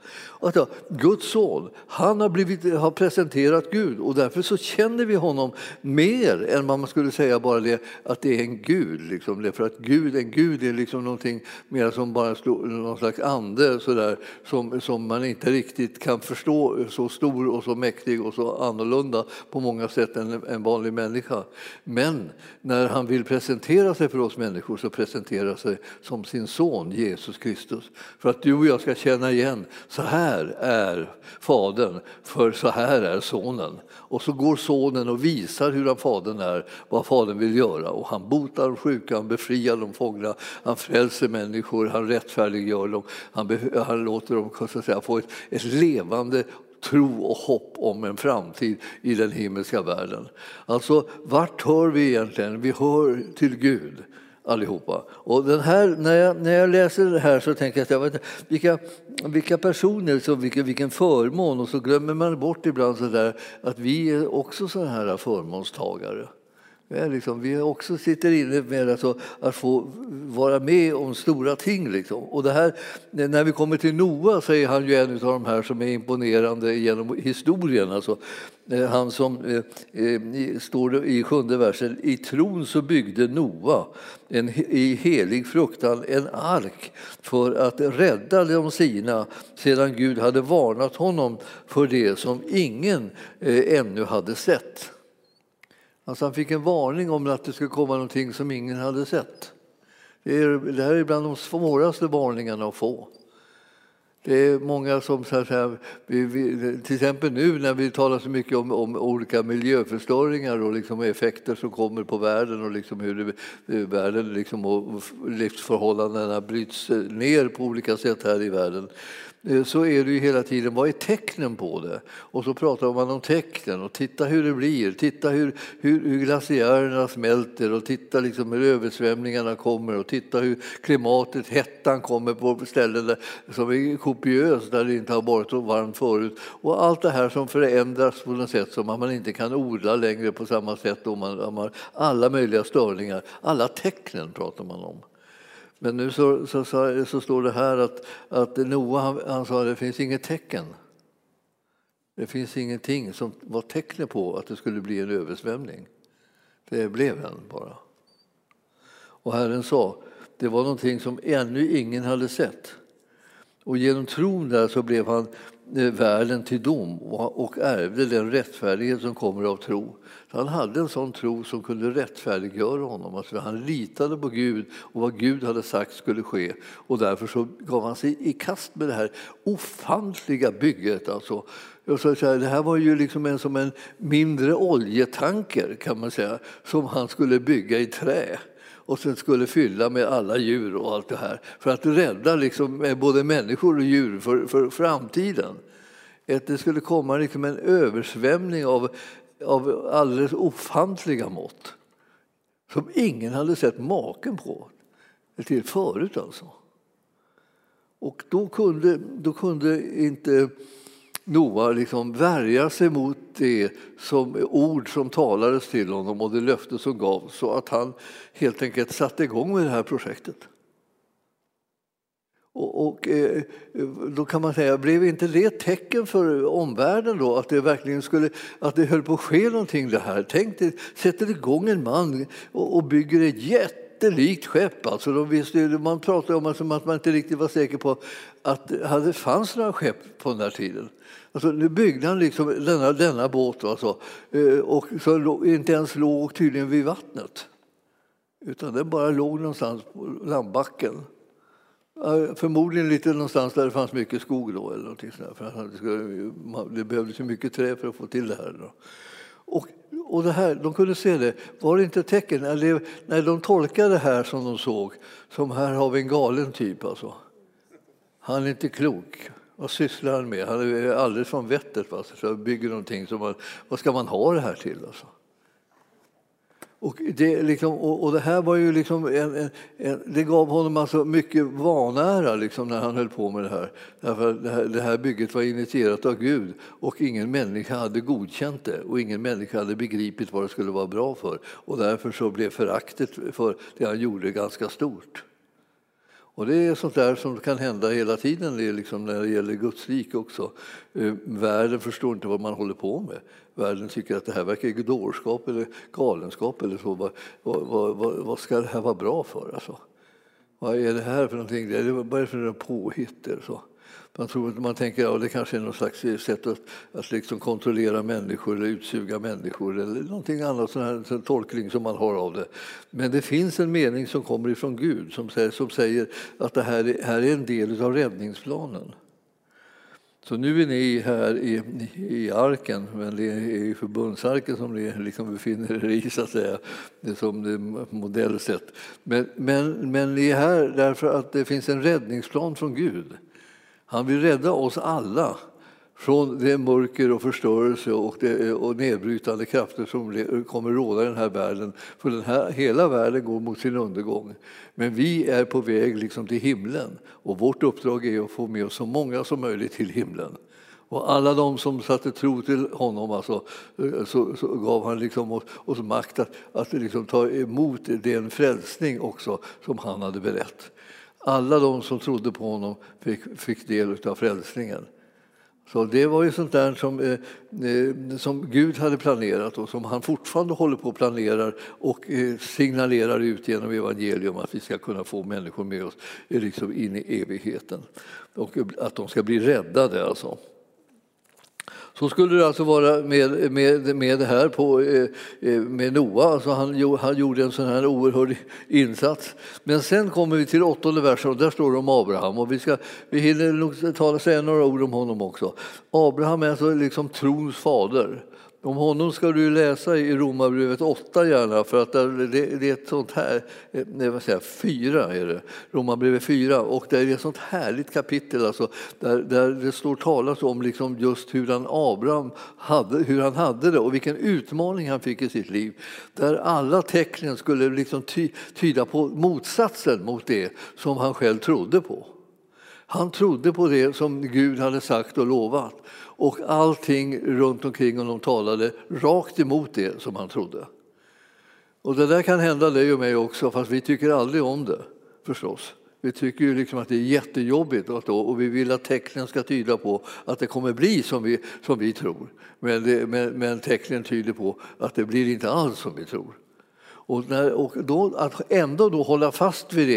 S1: Alltså, Guds son, han har, blivit, har presenterat Gud och därför så känner vi honom mer än vad man skulle säga bara det att det är en Gud. Liksom. För att Gud, en Gud är liksom någonting mer som bara någon slags ande så där, som, som man inte riktigt kan förstå, så stor och så mäktig och så annorlunda på många sätt än en vanlig människa. Men när när han vill presentera sig för oss människor så presenterar sig som sin son Jesus Kristus. För att du och jag ska känna igen, så här är Fadern, för så här är Sonen. Och så går Sonen och visar hur han Fadern är, vad Fadern vill göra. Och han botar de sjuka, han befriar de fångna, han frälser människor, han rättfärdiggör dem, han, han låter dem så att säga, få ett, ett levande tro och hopp om en framtid i den himmelska världen. Alltså, vart hör vi egentligen? Vi hör till Gud allihopa. Och den här, när, jag, när jag läser det här så tänker jag, jag vet, vilka, vilka personer, så vilken, vilken förmån och så glömmer man bort ibland så där, att vi är också sådana här förmånstagare. Liksom, vi också sitter inne med alltså, att få vara med om stora ting. Liksom. Och det här, när vi kommer till Noa säger är han ju en av de här som är imponerande genom historien. Alltså, eh, han som eh, eh, står i sjunde versen. I tron så byggde Noa en, i helig fruktan en ark för att rädda de sina sedan Gud hade varnat honom för det som ingen eh, ännu hade sett. Alltså han fick en varning om att det skulle komma någonting som ingen hade sett. Det, är, det här är bland de svåraste varningarna att få. Det är många som, så här, vi, vi, till exempel nu när vi talar så mycket om, om olika miljöförstöringar och liksom effekter som kommer på världen och liksom hur det, eh, världen liksom och livsförhållandena bryts eh, ner på olika sätt här i världen. Eh, så är det ju hela tiden, vad är tecknen på det? Och så pratar man om tecknen och titta hur det blir, titta hur, hur, hur glaciärerna smälter och titta liksom hur översvämningarna kommer och titta hur klimatet, hettan kommer på ställen där, som är kopiöst där det inte har varit så varmt förut. Och allt det här som förändras på något sätt som man inte kan odla längre på samma sätt. Och man, man, alla möjliga störningar, alla tecknen pratar man om. Men nu så, så, så, så står det här att, att Noa han, han sa att det finns inget tecken. Det finns ingenting som var tecken på att det skulle bli en översvämning. Det blev en bara. Och Herren sa, det var någonting som ännu ingen hade sett. Och genom tron där så blev han Eh, världen till dom och ärvde den rättfärdighet som kommer av tro. Han hade en sån tro som kunde rättfärdiggöra honom. Alltså han litade på Gud och vad Gud hade sagt skulle ske. Och därför så gav han sig i kast med det här ofantliga bygget. Alltså. det här var ju liksom en, som en mindre oljetanker kan man säga, som han skulle bygga i trä och sen skulle fylla med alla djur och allt det här för att rädda liksom eh, både människor och djur för, för framtiden. Att det skulle komma liksom en översvämning av, av alldeles ofantliga mått som ingen hade sett maken på till förut. Alltså. Och då kunde, då kunde inte Noa liksom värja sig mot det som, ord som talades till honom och det löfte som gavs så att han helt enkelt satte igång med det här projektet. Och, och eh, då kan man säga, blev inte det ett tecken för omvärlden då att det verkligen skulle, att det höll på att ske någonting det här? Tänk dig, sätter igång en man och, och bygger ett jättelikt skepp. Alltså, de visste, man pratade om att man inte riktigt var säker på att det fanns några skepp på den här tiden. Alltså, nu byggde han liksom denna, denna båt alltså, eh, och så inte ens låg tydligen vid vattnet. Utan den bara låg någonstans på landbacken. Förmodligen lite någonstans där det fanns mycket skog då eller någonting sådär, för det, skulle, det behövdes ju mycket trä för att få till det här. Då. Och, och det här, de kunde se det. Var det inte ett tecken? När de tolkade det här som de såg, som här har vi en galen typ alltså. Han är inte klok. Vad sysslar han med? Han är alldeles från vettet. Va? Så bygger någonting som man, vad ska man ha det här till? Alltså? Och det, liksom, och, och, det här var ju liksom en, en, en, det gav honom alltså mycket vanära liksom, när han höll på med det här. Därför det här. Det här bygget var initierat av Gud och ingen människa hade godkänt det och ingen människa hade begripit vad det skulle vara bra för. Och därför så blev föraktet för det han gjorde ganska stort. Och det är sånt där som kan hända hela tiden det liksom när det gäller Guds rike också. Eh, världen förstår inte vad man håller på med. Världen tycker att det här verkar dårskap eller galenskap eller så. Vad, vad, vad, vad, ska det här vara bra för? Alltså? Vad är det här för någonting? Det är, vad är det för påhitt? Så? Man, tror, man tänker att ja, det kanske är något slags sätt att, att liksom kontrollera människor eller utsuga människor eller någonting annat, sån här, sån tolkning som man har av det. Men det finns en mening som kommer ifrån Gud som säger, som säger att det här är, här är en del av räddningsplanen. Så nu är ni här i, i arken, men det är i förbundsarken som ni liksom befinner er i, så att säga, det är som det modellsätt. Men, men, men ni är här därför att det finns en räddningsplan från Gud. Han vill rädda oss alla från det mörker och förstörelse och, det, och nedbrytande krafter som kommer råda i den här världen. För den här, hela världen går mot sin undergång. Men vi är på väg liksom till himlen och vårt uppdrag är att få med oss så många som möjligt till himlen. Och alla de som satte tro till honom alltså, så, så gav han liksom oss, oss makt att, att liksom ta emot den frälsning också som han hade berett. Alla de som trodde på honom fick, fick del av frälsningen. Så det var ju sånt där som, eh, eh, som Gud hade planerat och som han fortfarande håller på att planera och eh, signalerar ut genom evangelium att vi ska kunna få människor med oss eh, liksom in i evigheten och att de ska bli räddade. Alltså. Så skulle det alltså vara med, med, med det här på, eh, eh, med Noa. Alltså han, han gjorde en sån här oerhörd insats. Men sen kommer vi till åttonde versen och där står det om Abraham. Och vi, ska, vi hinner nog tala, säga några ord om honom också. Abraham är alltså liksom trons fader. Om honom ska du läsa i Romarbrevet 8 gärna, för att det, det är ett sånt här, nej, vad säger, jag, fyra är det, Romarbrevet 4, och det är ett sånt härligt kapitel alltså, där, där det står talas om liksom just hur han, Abraham hade, hur han hade det och vilken utmaning han fick i sitt liv. Där alla tecknen skulle liksom ty, tyda på motsatsen mot det som han själv trodde på. Han trodde på det som Gud hade sagt och lovat och allting runt omkring honom talade rakt emot det som han trodde. Och det där kan hända dig och mig också, fast vi tycker aldrig om det. förstås. Vi tycker ju liksom att det är jättejobbigt och vi vill att tecknen ska tyda på att det kommer bli som vi, som vi tror. Men, det, men, men tecknen tyder på att det blir inte alls som vi tror. Och, när, och då, att ändå då hålla fast vid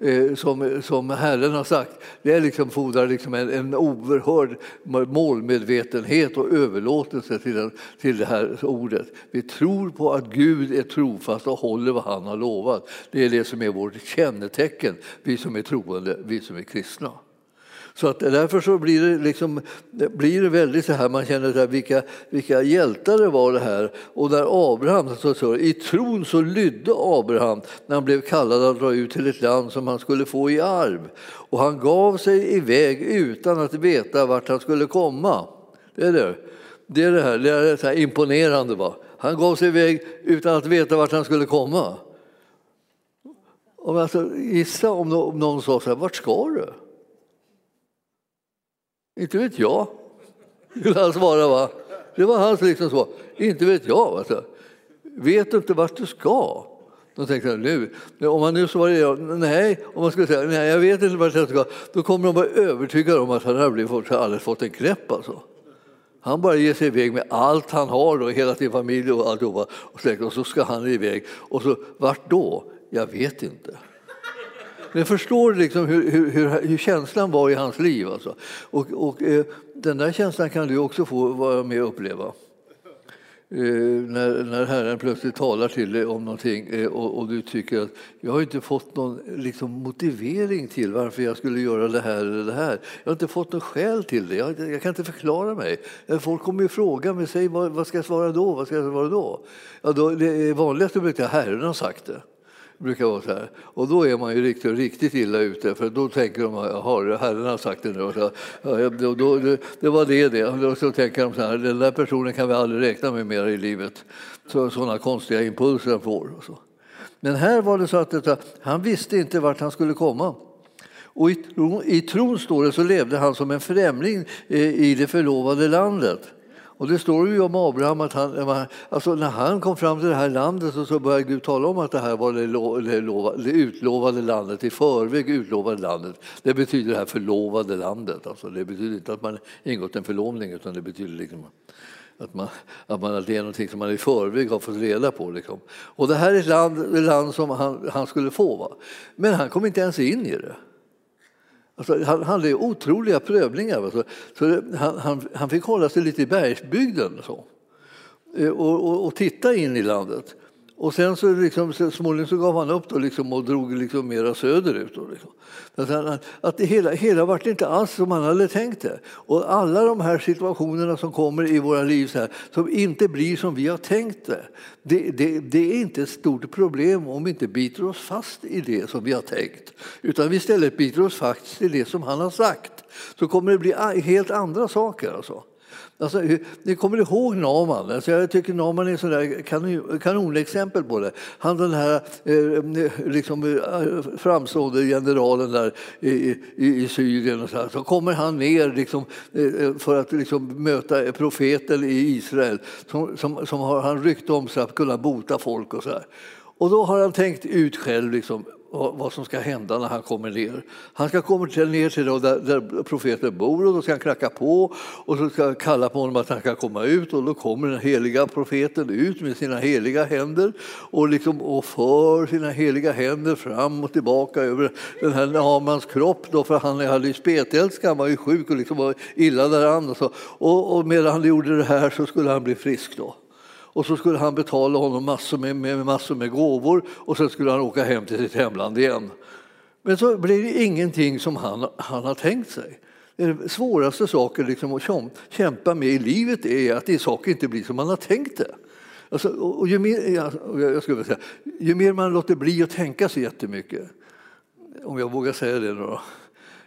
S1: det eh, som, som Herren har sagt, det liksom fordrar liksom en, en oerhörd målmedvetenhet och överlåtelse till, den, till det här ordet. Vi tror på att Gud är trofast och håller vad han har lovat. Det är det som är vårt kännetecken, vi som är troende, vi som är kristna. Så att därför så blir det, liksom, det blir det väldigt så här, man känner att vilka, vilka hjältar det var det här. Och när Abraham, så, så, i tron så lydde Abraham när han blev kallad att dra ut till ett land som han skulle få i arv. Och han gav sig iväg utan att veta vart han skulle komma. Det är det. Det är det här, det är det här imponerande. Va? Han gav sig iväg utan att veta vart han skulle komma. Och alltså, gissa om någon sa så här, vart ska du? Inte vet jag, skulle han svara. Va? Det var hans liksom svar. Inte vet jag. Alltså. Vet du inte vart du ska? Då tänkte jag nu, om man nu svarar ja, nej, om man skulle säga nej, jag vet inte vart jag ska, då kommer de vara övertygade om att han har fått, alldeles fått en knäpp. Alltså. Han bara ger sig iväg med allt han har, då, hela sin familj och alltihopa, och så ska han iväg. Och så, vart då? Jag vet inte. Men förstår liksom hur, hur, hur, känslan var i hans liv. Alltså. Och, och eh, den där känslan kan du också få vara med och uppleva. Eh, när, när Herren plötsligt talar till dig om någonting eh, och, och, du tycker att jag har inte fått någon liksom, motivering till varför jag skulle göra det här eller det här. Jag har inte fått något skäl till det. Jag, jag kan inte förklara mig. Eh, folk kommer ju fråga mig, säg, vad, vad ska jag svara då? Vad ska jag svara då? Ja, då det vanligaste brukar Herren har sagt det brukar vara så här. Och då är man ju riktigt, riktigt illa ute för då tänker de att Herren har sagt det nu. Så, ja, då, då, det, det var det det. Och så tänker de så här, den där personen kan vi aldrig räkna med mer i livet. Så, sådana konstiga impulser han får. Och så. Men här var det så att detta, han visste inte vart han skulle komma. Och i, tron, i tron står det så levde han som en främling eh, i det förlovade landet. Och det står ju om Abraham att han, alltså när han kom fram till det här landet så, så började Gud tala om att det här var det, lo, det, lova, det utlovade landet, i förväg utlovade landet. Det betyder det här förlovade landet. Alltså det betyder inte att man ingått en förlovning utan det betyder liksom att, man, att, man, att det är någonting som man i förväg har fått reda på. Liksom. Och det här är ett land, ett land som han, han skulle få. Va? Men han kom inte ens in i det. Alltså, han hade otroliga prövningar. Alltså. Så det, han, han, han, fick hålla sig lite i bergsbygden så. Eh, och, och, och titta in i landet. Och sen så liksom, småningom så gav han upp då liksom och drog liksom mera söderut. Då liksom. Att, att det hela, hela vart inte alls som han hade tänkt det. Och alla de här situationerna som kommer i våra liv här, som inte blir som vi har tänkt det, det, det, det är inte ett stort problem om vi inte biter oss fast i det som vi har tänkt. Utan vi istället biter oss fast i det som han har sagt. Så kommer det bli helt andra saker. Alltså. Alltså, ni kommer ihåg Naman? Alltså, jag tycker Naman är ett kanon, kanonexempel på det. Han den här eh, liksom, eh, framstående generalen där i, i, i Syrien. Och så, här. så kommer han ner liksom, eh, eh, för att liksom, möta profeten i Israel som, som, som har han rykte om sig att kunna bota folk. och så här. Och då har han tänkt ut själv liksom, vad som ska hända när han kommer ner. Han ska komma ner till där, där profeten bor och då ska han knacka på och så ska han kalla på honom att han ska komma ut och då kommer den heliga profeten ut med sina heliga händer och, liksom, och för sina heliga händer fram och tillbaka över den här Namans kropp då för han hade ju spetälska, han var ju sjuk och liksom var illa däran och, så. och, och medan han gjorde det här så skulle han bli frisk då. Och så skulle han betala honom massor med, med, massor med gåvor och sen skulle han åka hem till sitt hemland igen. Men så blir det ingenting som han, han har tänkt sig. Den svåraste saken liksom att kämpa med i livet är att det saker inte blir som man har tänkt det. Alltså, och ju, mer, jag skulle säga, ju mer man låter bli att tänka så jättemycket, om jag vågar säga det då,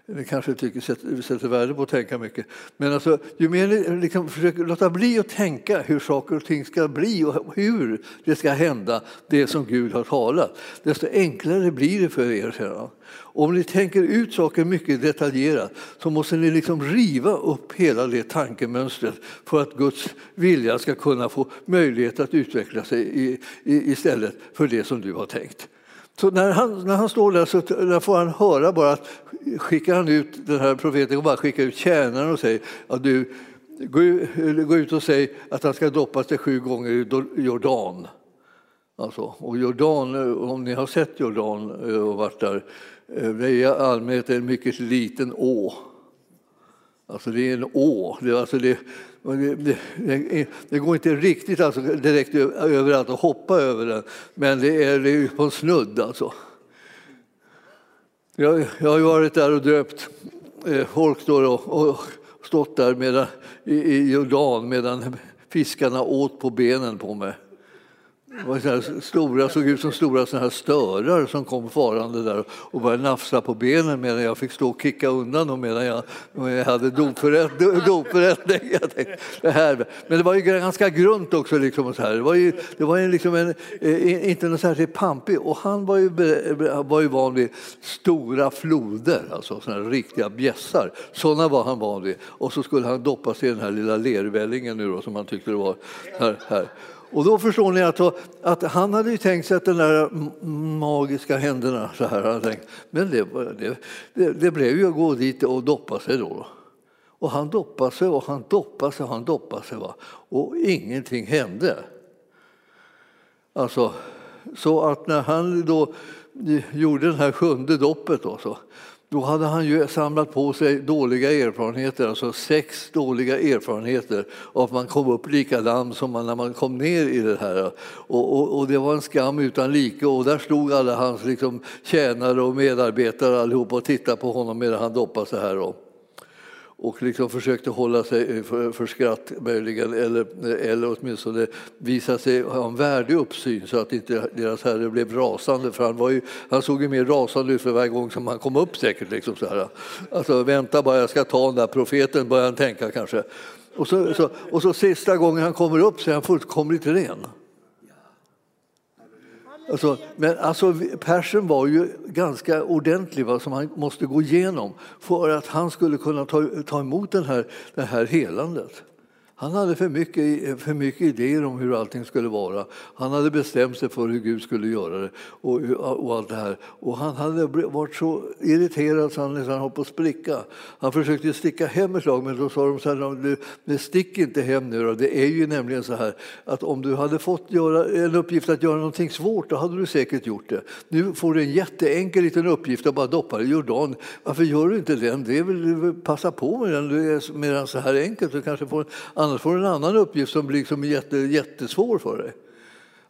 S1: ni kanske tycker, sätter, sätter värde på att tänka mycket. Men alltså, ju mer ni liksom försöker låta bli att tänka hur saker och ting ska bli och hur det ska hända, det som Gud har talat, desto enklare blir det för er sedan. Om ni tänker ut saker mycket detaljerat så måste ni liksom riva upp hela det tankemönstret för att Guds vilja ska kunna få möjlighet att utveckla sig i, i, istället för det som du har tänkt. Så när han, när han står där så där får han höra bara att skickar han ut den här profeten och bara skickar ut tjänaren och säger att du, gå, ut och säg att han ska doppas sig sju gånger i Jordan. Alltså, och Jordan, om ni har sett Jordan eh, och varit där, eh, det är i allmänhet en mycket liten å. Alltså det är en å. Det, alltså det, det, det, det går inte riktigt alltså direkt överallt att hoppa över den, men det är, det är på en snudd. Alltså. Jag, jag har varit där och döpt eh, folk då och, och stått där medan, i, i Jordan medan fiskarna åt på benen på mig. Det var så stora, såg ut som stora så här störar som kom farande där och började nafsa på benen medan jag fick stå och kicka undan dem medan jag, jag hade dopförrättning. det här. Men det var ju ganska grunt också. Liksom, så här. Det var ju, det var ju liksom en, eh, inte något särskilt pampig. Och han var ju, var ju van vid stora floder, alltså såna riktiga bjässar. Sådana var han van vid. Och så skulle han doppa sig i den här lilla lervällingen nu då, som han tyckte det var. här. här. Och då förstår ni att, att han hade ju tänkt sig att den där magiska händerna, så här han tänkt. Men det, det, det, blev ju att gå dit och doppa sig då. Och han doppade sig och han doppade sig och han doppade sig. Va? Och ingenting hände. Alltså, så att när han då gjorde det här sjunde doppet då, så, då hade han ju samlat på sig dåliga erfarenheter, alltså sex dåliga erfarenheter av att man kom upp likadan som man när man kom ner i det här. Och, och, och det var en skam utan like och där stod alla hans liksom, tjänare och medarbetare allihopa och tittade på honom medan han doppade sig här. Då och liksom försökte hålla sig för, för skratt möjligen eller, eller åtminstone visa sig ha en värdig uppsyn så att inte deras herre blev rasande för han, var ju, han såg ju mer rasande ut för varje gång som han kom upp säkert. Liksom så här. Alltså vänta bara jag ska ta den där profeten började han tänka kanske. Och så, så, och så sista gången han kommer upp så är han fullkomligt ren. Alltså, men alltså, Persen var ju ganska ordentlig, va, som han måste gå igenom för att han skulle kunna ta, ta emot den här, det här helandet. Han hade för mycket, för mycket idéer om hur allting skulle vara. Han hade bestämt sig för hur Gud skulle göra det och, och allt det här. Och han hade varit så irriterad så han nästan höll på att spricka. Han försökte sticka hem ett slag men då sa de så här, du, stick inte hem nu då. Det är ju nämligen så här att om du hade fått göra en uppgift att göra någonting svårt då hade du säkert gjort det. Nu får du en jätteenkel liten uppgift att bara doppa i Jordan. Varför gör du inte den? Det är väl passa på med den medan så här enkelt. Du kanske får en annars får du en annan uppgift som blir liksom jätte, jättesvår för dig.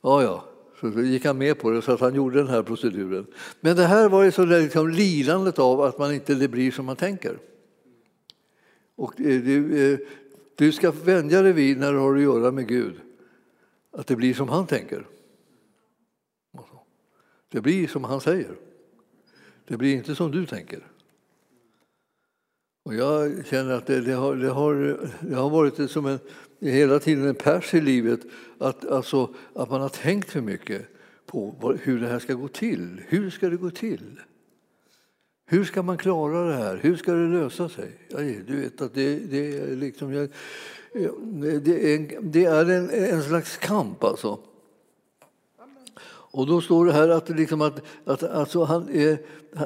S1: Ja, ja. Så gick han med på det så att han gjorde den här proceduren. Men det här var ju så där liksom lidandet av att man inte det blir som man tänker. Och eh, du, eh, du ska vänja dig vid när du har att göra med Gud att det blir som han tänker. Det blir som han säger. Det blir inte som du tänker. Och jag känner att det, det, har, det, har, det har varit som en, hela tiden en pers i livet att, alltså, att man har tänkt för mycket på hur det här ska gå till. Hur ska det gå till? Hur ska man klara det här? Hur ska det lösa sig? Du vet att det, det är, liksom, Jag, det är, det är en, en slags kamp alltså. Och då står det här att, liksom att, att alltså han,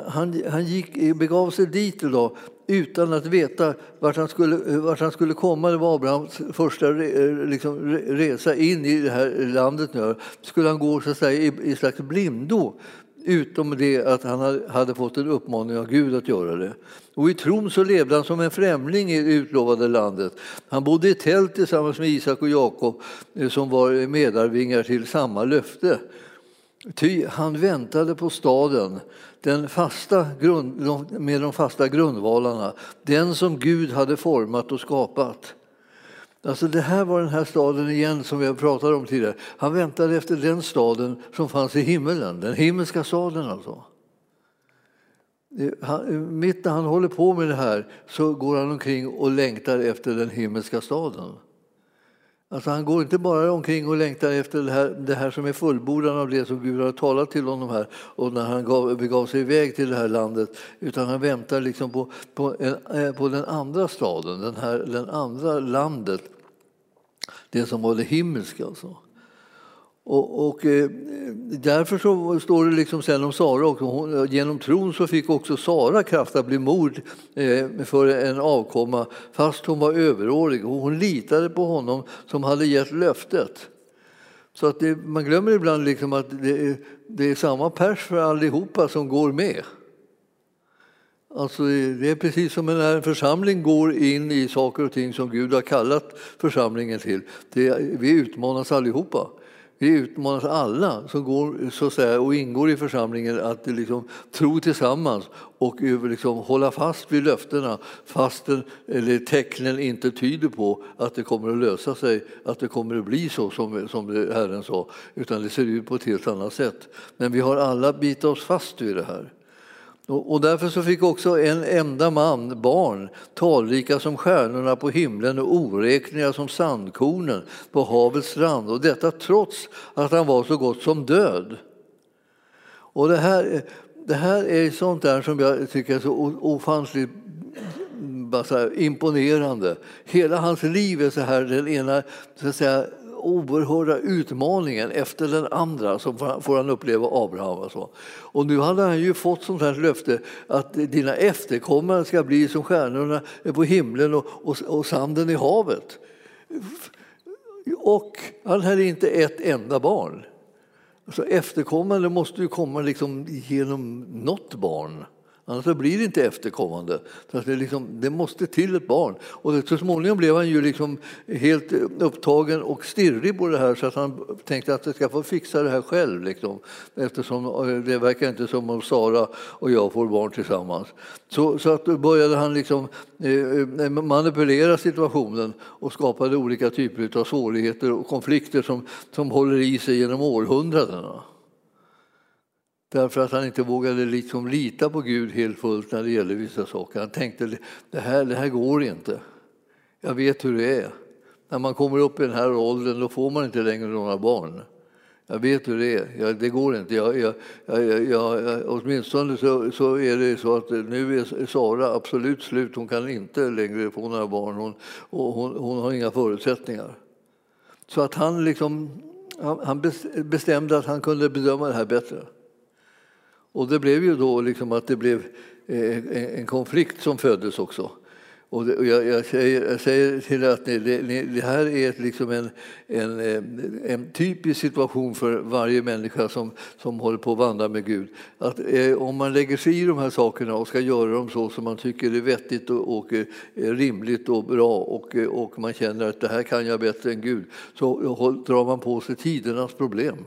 S1: han, han gick, begav sig dit idag utan att veta vart han skulle, vart han skulle komma. Det var Abrahams första eh, liksom, resa in i det här landet. Nu. Skulle han gå så att säga, i, i slags blindo utom det att han hade fått en uppmaning av Gud att göra det. Och I tron så levde han som en främling i det utlovade landet. Han bodde i tält tillsammans med Isak och Jakob eh, som var medarvingar till samma löfte. Ty han väntade på staden den fasta grund, med de fasta grundvalarna, den som Gud hade format och skapat. Alltså det här var den här staden igen som vi pratade om tidigare. Han väntade efter den staden som fanns i himmelen, den himmelska staden alltså. mitt när han håller på med det här så går han omkring och längtar efter den himmelska staden. Alltså han går inte bara omkring och längtar efter det här, det här som är fullbordan av det som Gud har talat till honom här och när han gav, begav sig iväg till det här landet utan han väntar liksom på, på, en, eh, på den andra staden, den, här, den andra landet, det som var det himmelska. Alltså. Och, och eh, därför så står det liksom sen om Sara också, hon, genom tron så fick också Sara kraft att bli mor eh, för en avkomma fast hon var överårig. Och hon litade på honom som hade gett löftet. Så att det, man glömmer ibland liksom att det är, det är samma pers för allihopa som går med. Alltså det är precis som när en församling går in i saker och ting som Gud har kallat församlingen till. Det, vi utmanas allihopa. Vi utmanas alla som går, så att säga, och ingår i församlingen att liksom, tro tillsammans och liksom, hålla fast vid löftena fastän eller tecknen inte tyder på att det kommer att lösa sig, att det kommer att bli så som, som Herren sa, utan det ser ut på ett helt annat sätt. Men vi har alla bitit oss fast vid det här. Och därför så fick också en enda man barn, talrika som stjärnorna på himlen och oräkneliga som sandkornen på havets strand. Och detta trots att han var så gott som död. Och det här, det här är sånt där som jag tycker är så ofantligt imponerande. Hela hans liv är så här, den ena så att säga, oerhörda utmaningen efter den andra som får han uppleva Abraham. Och, så. och nu hade han ju fått sånt här löfte att dina efterkommare ska bli som stjärnorna på himlen och, och, och sanden i havet. Och han hade inte ett enda barn. Så efterkommande måste ju komma liksom genom något barn. Annars blir det inte efterkommande. Så det, liksom, det, måste till ett barn. Och så småningom blev han ju liksom helt upptagen och stirrig på det här så att han tänkte att jag ska få fixa det här själv. Liksom. Eftersom eh, det verkar inte som om Sara och jag får barn tillsammans. Så, så att då började han liksom, eh, eh, manipulera situationen och skapade olika typer av svårigheter och konflikter som, som håller i sig genom århundradena. Därför att han inte vågade liksom lita på Gud helt fullt när det gäller vissa saker. Han tänkte det här, det här går inte. Jag vet hur det är. När man kommer upp i den här åldern då får man inte längre några barn. Jag vet hur det är. Jag, det går inte. Jag, jag, jag, jag, åtminstone så, så är det så att nu är Sara absolut slut. Hon kan inte längre få några barn. Hon, och hon, hon har inga förutsättningar. Så att han, liksom, han bestämde att han kunde bedöma det här bättre. Och det blev ju då liksom att det blev eh, en konflikt som föddes också. Och jag, jag, säger, jag säger till att det, det, det här är liksom en, en, eh, en, typisk situation för varje människa som, som håller på att vandra med Gud. Att eh, om man lägger sig i de här sakerna och ska göra dem så som man tycker är vettigt och, och eh, rimligt och bra och, och man känner att det här kan jag bättre än Gud så drar man på sig tidernas problem.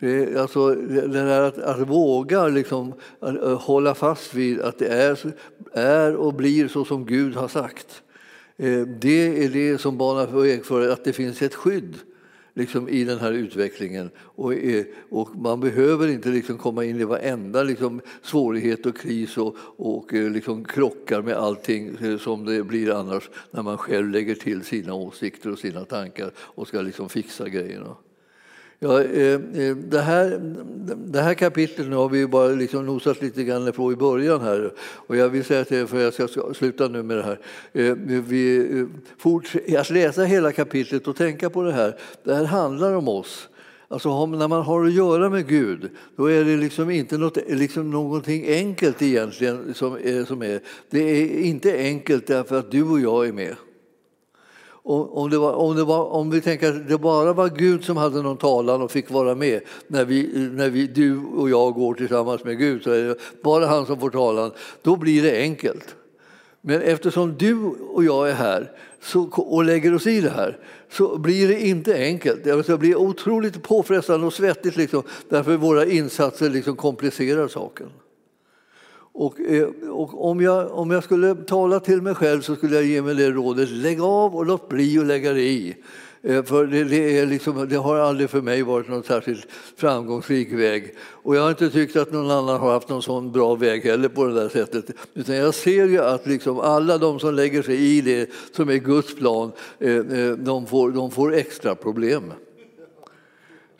S1: Det, alltså, det där att, att våga liksom, att, att hålla fast vid att det är, är och blir så som Gud har sagt. Eh, det är det som banar väg för att det finns ett skydd liksom, i den här utvecklingen. Och, eh, och man behöver inte liksom, komma in i varenda liksom, svårighet och kris och, och eh, liksom, krockar med allting som det blir annars när man själv lägger till sina åsikter och sina tankar och ska liksom, fixa grejerna. Ja, eh, eh, det, här, det här kapitlet nu har vi bara liksom nosat lite grann på i början här. Och jag vill säga till er, för jag ska sluta nu med det här. Eh, vi, eh, att läsa hela kapitlet och tänka på det här, det här handlar om oss. Alltså när man har att göra med Gud, då är det liksom inte något, liksom någonting enkelt egentligen som är, som är. Det är inte enkelt därför att du och jag är med. Om, det var, om, det var, om vi tänker att det bara var Gud som hade någon talan och fick vara med när, vi, när vi, du och jag går tillsammans med Gud, så är det bara han som får talan, då blir det enkelt. Men eftersom du och jag är här så, och lägger oss i det här så blir det inte enkelt. Det blir otroligt påfrestande och svettigt liksom, därför våra insatser liksom komplicerar saken. Och, eh, och, om, jag, om jag skulle tala till mig själv så skulle jag ge mig det rådet, lägg av och låt bli att lägga dig i. Eh, för det, det, är liksom, det har aldrig för mig varit någon särskilt framgångsrik väg. Och jag har inte tyckt att någon annan har haft någon sån bra väg heller på det där sättet. Utan jag ser ju att liksom alla de som lägger sig i det som är Guds plan, eh, de får, de får extra problem.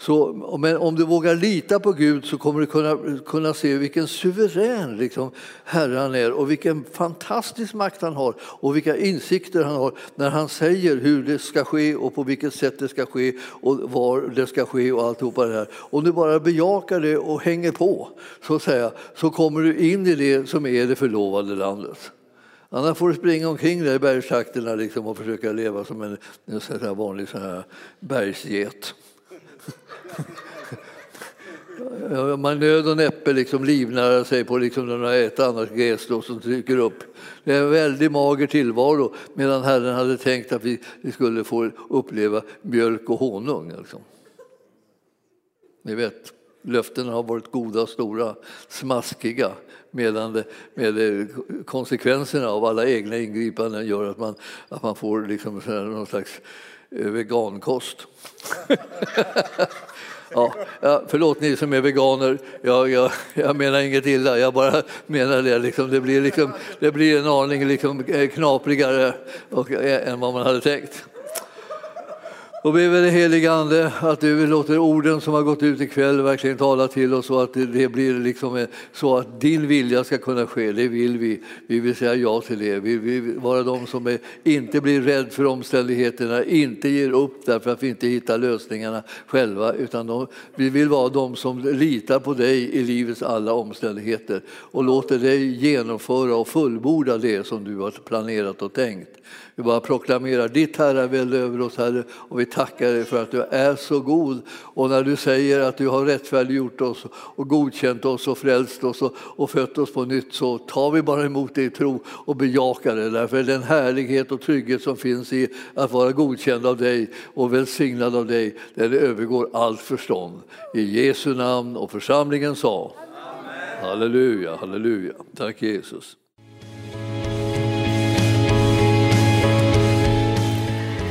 S1: Så, men om du vågar lita på Gud så kommer du kunna, kunna se vilken suverän liksom, Herre han är och vilken fantastisk makt han har och vilka insikter han har när han säger hur det ska ske och på vilket sätt det ska ske och var det ska ske och alltihopa det här. Om du bara bejakar det och hänger på så, att säga, så kommer du in i det som är det förlovade landet. Annars får du springa omkring där i bergstrakterna liksom och försöka leva som en, en sån här vanlig sån här bergsget. Man nöd och näppe liksom livnära sig på liksom några ett annat gräs som dyker upp. Det är en väldigt mager tillvaro medan Herren hade tänkt att vi, skulle få uppleva mjölk och honung. Liksom. Ni vet, löftena har varit goda, stora, smaskiga medan det, med det, konsekvenserna av alla egna ingripanden gör att man, att man får liksom någon slags eh, vegankost. Ja, ja, förlåt ni som är veganer, jag, jag, jag menar inget illa, jag bara menar det. Liksom, det, blir liksom, det blir en aning liksom eh, knaprigare och, eh, än vad man hade tänkt. Och be den helige Ande att du låter orden som har gått ut ikväll verkligen tala till oss så att det blir liksom eh, så att din vilja ska kunna ske. Det vill vi. Vi vill säga ja till det. Vi vill vara de som är, inte blir rädd för omständigheterna, inte ger upp därför att vi inte hittar lösningarna själva, utan de, vi vill vara de som litar på dig i livets alla omständigheter och låter dig genomföra och fullborda det som du har planerat och tänkt. Vi bara proklamerar ditt herravälde över oss, Herre, och vi tackar dig för att du är så god. Och när du säger att du har rättfärdiggjort oss och godkänt oss och frälst oss och, och fött oss på nytt så tar vi bara emot det i tro och bejakar det. Därför den härlighet och trygghet som finns i att vara godkänd av dig och välsignad av dig, den övergår allt förstånd. I Jesu namn och församlingen sa Amen. Halleluja, halleluja. Tack Jesus.